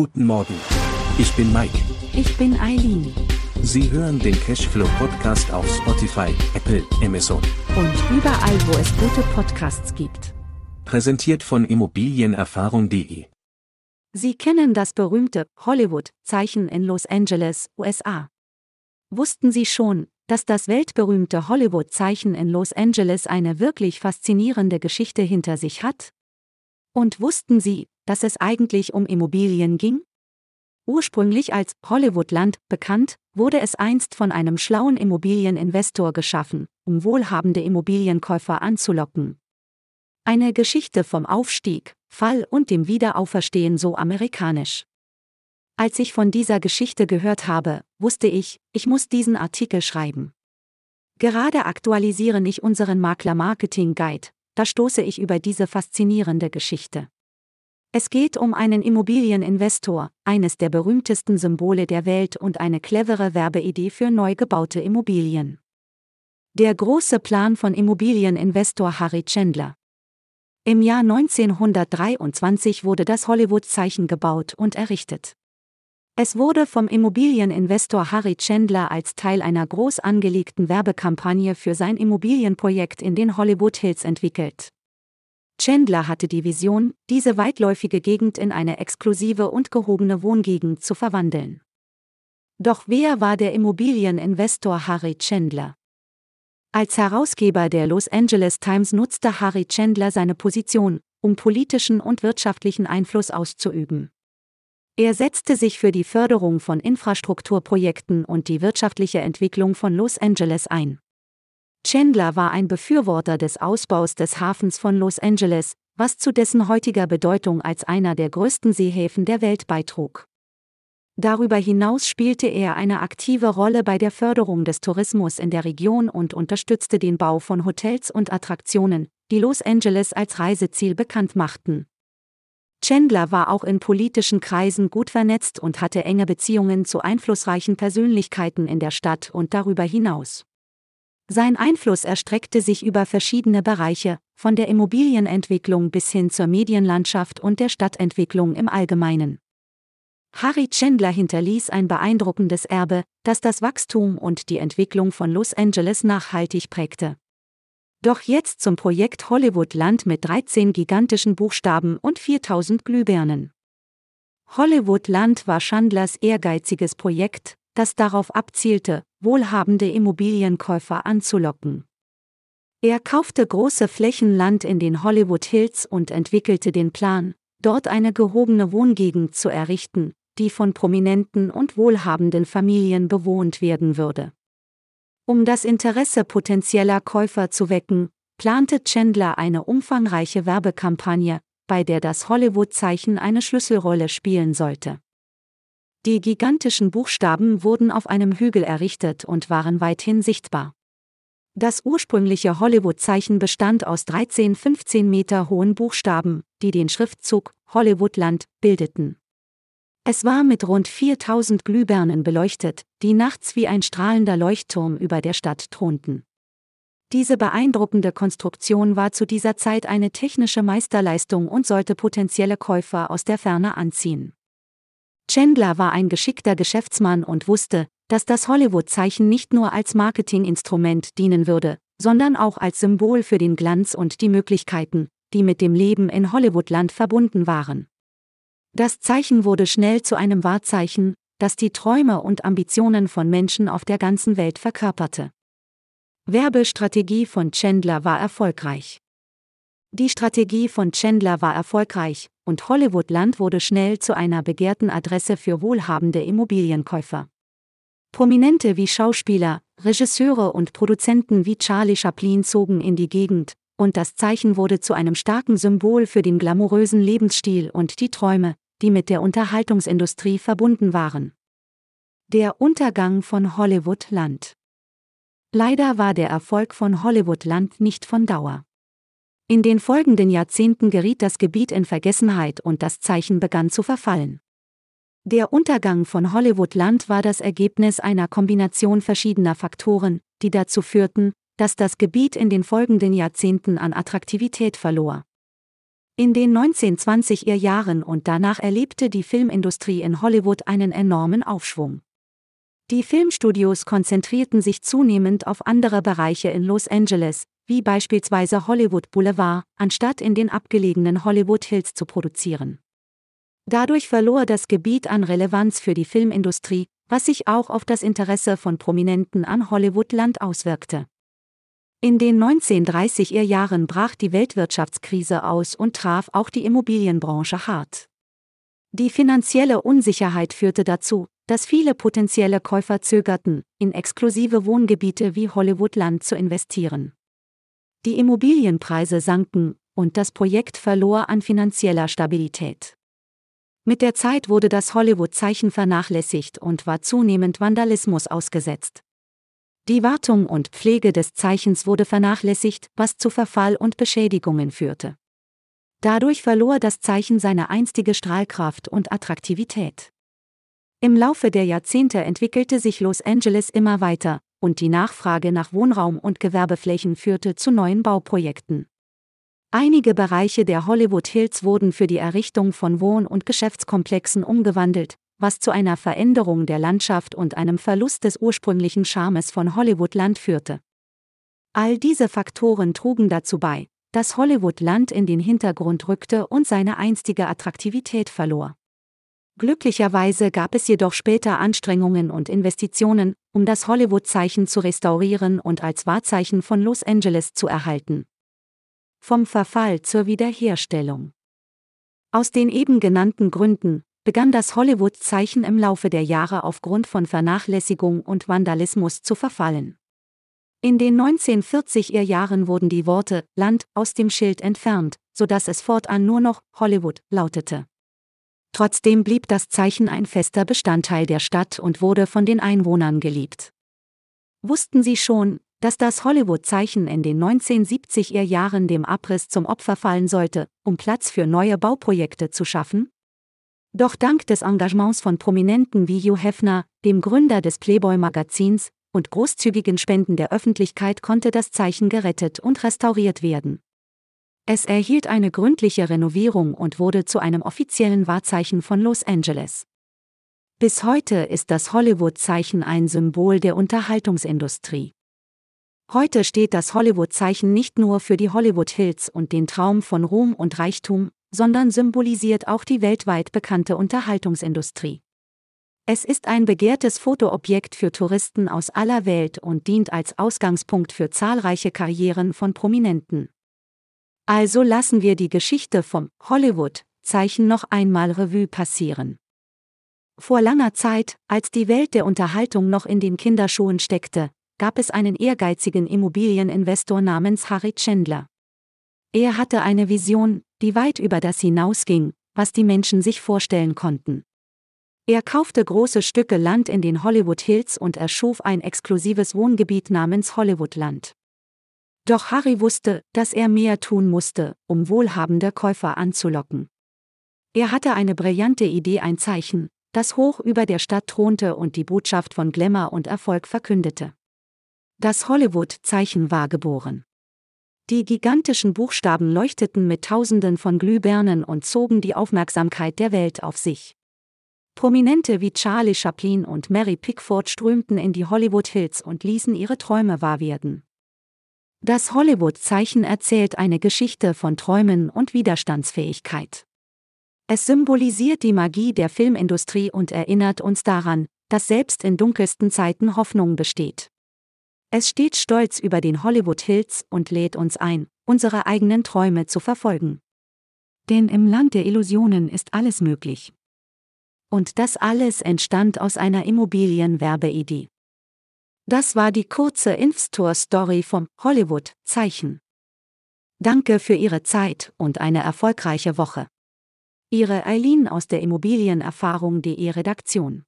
Guten Morgen. Ich bin Mike. Ich bin Eileen. Sie hören den Cashflow Podcast auf Spotify, Apple, Amazon. Und überall, wo es gute Podcasts gibt. Präsentiert von Immobilienerfahrung.de. Sie kennen das berühmte Hollywood-Zeichen in Los Angeles, USA. Wussten Sie schon, dass das weltberühmte Hollywood-Zeichen in Los Angeles eine wirklich faszinierende Geschichte hinter sich hat? Und wussten Sie, dass es eigentlich um Immobilien ging? Ursprünglich als Hollywoodland bekannt, wurde es einst von einem schlauen Immobilieninvestor geschaffen, um wohlhabende Immobilienkäufer anzulocken. Eine Geschichte vom Aufstieg, Fall und dem Wiederauferstehen so amerikanisch. Als ich von dieser Geschichte gehört habe, wusste ich, ich muss diesen Artikel schreiben. Gerade aktualisiere ich unseren Makler Marketing Guide, da stoße ich über diese faszinierende Geschichte. Es geht um einen Immobilieninvestor, eines der berühmtesten Symbole der Welt und eine clevere Werbeidee für neu gebaute Immobilien. Der große Plan von Immobilieninvestor Harry Chandler. Im Jahr 1923 wurde das Hollywood-Zeichen gebaut und errichtet. Es wurde vom Immobilieninvestor Harry Chandler als Teil einer groß angelegten Werbekampagne für sein Immobilienprojekt in den Hollywood Hills entwickelt. Chandler hatte die Vision, diese weitläufige Gegend in eine exklusive und gehobene Wohngegend zu verwandeln. Doch wer war der Immobilieninvestor Harry Chandler? Als Herausgeber der Los Angeles Times nutzte Harry Chandler seine Position, um politischen und wirtschaftlichen Einfluss auszuüben. Er setzte sich für die Förderung von Infrastrukturprojekten und die wirtschaftliche Entwicklung von Los Angeles ein. Chandler war ein Befürworter des Ausbaus des Hafens von Los Angeles, was zu dessen heutiger Bedeutung als einer der größten Seehäfen der Welt beitrug. Darüber hinaus spielte er eine aktive Rolle bei der Förderung des Tourismus in der Region und unterstützte den Bau von Hotels und Attraktionen, die Los Angeles als Reiseziel bekannt machten. Chandler war auch in politischen Kreisen gut vernetzt und hatte enge Beziehungen zu einflussreichen Persönlichkeiten in der Stadt und darüber hinaus. Sein Einfluss erstreckte sich über verschiedene Bereiche, von der Immobilienentwicklung bis hin zur Medienlandschaft und der Stadtentwicklung im Allgemeinen. Harry Chandler hinterließ ein beeindruckendes Erbe, das das Wachstum und die Entwicklung von Los Angeles nachhaltig prägte. Doch jetzt zum Projekt Hollywood Land mit 13 gigantischen Buchstaben und 4000 Glühbirnen. Hollywood Land war Chandlers ehrgeiziges Projekt, das darauf abzielte, wohlhabende Immobilienkäufer anzulocken. Er kaufte große Flächen Land in den Hollywood Hills und entwickelte den Plan, dort eine gehobene Wohngegend zu errichten, die von prominenten und wohlhabenden Familien bewohnt werden würde. Um das Interesse potenzieller Käufer zu wecken, plante Chandler eine umfangreiche Werbekampagne, bei der das Hollywood-Zeichen eine Schlüsselrolle spielen sollte. Die gigantischen Buchstaben wurden auf einem Hügel errichtet und waren weithin sichtbar. Das ursprüngliche Hollywood-Zeichen bestand aus 13 15 Meter hohen Buchstaben, die den Schriftzug Hollywoodland bildeten. Es war mit rund 4000 Glühbirnen beleuchtet, die nachts wie ein strahlender Leuchtturm über der Stadt thronten. Diese beeindruckende Konstruktion war zu dieser Zeit eine technische Meisterleistung und sollte potenzielle Käufer aus der Ferne anziehen. Chandler war ein geschickter Geschäftsmann und wusste, dass das Hollywood-Zeichen nicht nur als Marketinginstrument dienen würde, sondern auch als Symbol für den Glanz und die Möglichkeiten, die mit dem Leben in Hollywoodland verbunden waren. Das Zeichen wurde schnell zu einem Wahrzeichen, das die Träume und Ambitionen von Menschen auf der ganzen Welt verkörperte. Werbestrategie von Chandler war erfolgreich. Die Strategie von Chandler war erfolgreich, und Hollywoodland wurde schnell zu einer begehrten Adresse für wohlhabende Immobilienkäufer. Prominente wie Schauspieler, Regisseure und Produzenten wie Charlie Chaplin zogen in die Gegend, und das Zeichen wurde zu einem starken Symbol für den glamourösen Lebensstil und die Träume, die mit der Unterhaltungsindustrie verbunden waren. Der Untergang von Hollywoodland Leider war der Erfolg von Hollywoodland nicht von Dauer. In den folgenden Jahrzehnten geriet das Gebiet in Vergessenheit und das Zeichen begann zu verfallen. Der Untergang von Hollywoodland war das Ergebnis einer Kombination verschiedener Faktoren, die dazu führten, dass das Gebiet in den folgenden Jahrzehnten an Attraktivität verlor. In den 1920er Jahren und danach erlebte die Filmindustrie in Hollywood einen enormen Aufschwung. Die Filmstudios konzentrierten sich zunehmend auf andere Bereiche in Los Angeles, wie beispielsweise Hollywood Boulevard, anstatt in den abgelegenen Hollywood Hills zu produzieren. Dadurch verlor das Gebiet an Relevanz für die Filmindustrie, was sich auch auf das Interesse von Prominenten an Hollywood-Land auswirkte. In den 1930er Jahren brach die Weltwirtschaftskrise aus und traf auch die Immobilienbranche hart. Die finanzielle Unsicherheit führte dazu, dass viele potenzielle Käufer zögerten, in exklusive Wohngebiete wie Hollywoodland zu investieren. Die Immobilienpreise sanken, und das Projekt verlor an finanzieller Stabilität. Mit der Zeit wurde das Hollywood-Zeichen vernachlässigt und war zunehmend Vandalismus ausgesetzt. Die Wartung und Pflege des Zeichens wurde vernachlässigt, was zu Verfall und Beschädigungen führte. Dadurch verlor das Zeichen seine einstige Strahlkraft und Attraktivität. Im Laufe der Jahrzehnte entwickelte sich Los Angeles immer weiter, und die Nachfrage nach Wohnraum und Gewerbeflächen führte zu neuen Bauprojekten. Einige Bereiche der Hollywood Hills wurden für die Errichtung von Wohn- und Geschäftskomplexen umgewandelt, was zu einer Veränderung der Landschaft und einem Verlust des ursprünglichen Charmes von Hollywood-Land führte. All diese Faktoren trugen dazu bei, dass Hollywood-Land in den Hintergrund rückte und seine einstige Attraktivität verlor. Glücklicherweise gab es jedoch später Anstrengungen und Investitionen, um das Hollywood-Zeichen zu restaurieren und als Wahrzeichen von Los Angeles zu erhalten. Vom Verfall zur Wiederherstellung. Aus den eben genannten Gründen begann das Hollywood-Zeichen im Laufe der Jahre aufgrund von Vernachlässigung und Vandalismus zu verfallen. In den 1940er Jahren wurden die Worte Land aus dem Schild entfernt, sodass es fortan nur noch Hollywood lautete. Trotzdem blieb das Zeichen ein fester Bestandteil der Stadt und wurde von den Einwohnern geliebt. Wussten Sie schon, dass das Hollywood-Zeichen in den 1970er Jahren dem Abriss zum Opfer fallen sollte, um Platz für neue Bauprojekte zu schaffen? Doch dank des Engagements von Prominenten wie Hugh Hefner, dem Gründer des Playboy-Magazins, und großzügigen Spenden der Öffentlichkeit konnte das Zeichen gerettet und restauriert werden. Es erhielt eine gründliche Renovierung und wurde zu einem offiziellen Wahrzeichen von Los Angeles. Bis heute ist das Hollywood-Zeichen ein Symbol der Unterhaltungsindustrie. Heute steht das Hollywood-Zeichen nicht nur für die Hollywood Hills und den Traum von Ruhm und Reichtum, sondern symbolisiert auch die weltweit bekannte Unterhaltungsindustrie. Es ist ein begehrtes Fotoobjekt für Touristen aus aller Welt und dient als Ausgangspunkt für zahlreiche Karrieren von Prominenten. Also lassen wir die Geschichte vom Hollywood-Zeichen noch einmal Revue passieren. Vor langer Zeit, als die Welt der Unterhaltung noch in den Kinderschuhen steckte, gab es einen ehrgeizigen Immobilieninvestor namens Harry Chandler. Er hatte eine Vision, die weit über das hinausging, was die Menschen sich vorstellen konnten. Er kaufte große Stücke Land in den Hollywood Hills und erschuf ein exklusives Wohngebiet namens Hollywoodland. Doch Harry wusste, dass er mehr tun musste, um wohlhabende Käufer anzulocken. Er hatte eine brillante Idee, ein Zeichen, das hoch über der Stadt thronte und die Botschaft von Glamour und Erfolg verkündete. Das Hollywood-Zeichen war geboren. Die gigantischen Buchstaben leuchteten mit Tausenden von Glühbirnen und zogen die Aufmerksamkeit der Welt auf sich. Prominente wie Charlie Chaplin und Mary Pickford strömten in die Hollywood Hills und ließen ihre Träume wahr werden. Das Hollywood-Zeichen erzählt eine Geschichte von Träumen und Widerstandsfähigkeit. Es symbolisiert die Magie der Filmindustrie und erinnert uns daran, dass selbst in dunkelsten Zeiten Hoffnung besteht. Es steht stolz über den Hollywood Hills und lädt uns ein, unsere eigenen Träume zu verfolgen. Denn im Land der Illusionen ist alles möglich. Und das alles entstand aus einer Immobilienwerbeidee. Das war die kurze Infstore-Story vom Hollywood-Zeichen. Danke für Ihre Zeit und eine erfolgreiche Woche. Ihre Eileen aus der Immobilienerfahrung.de Redaktion.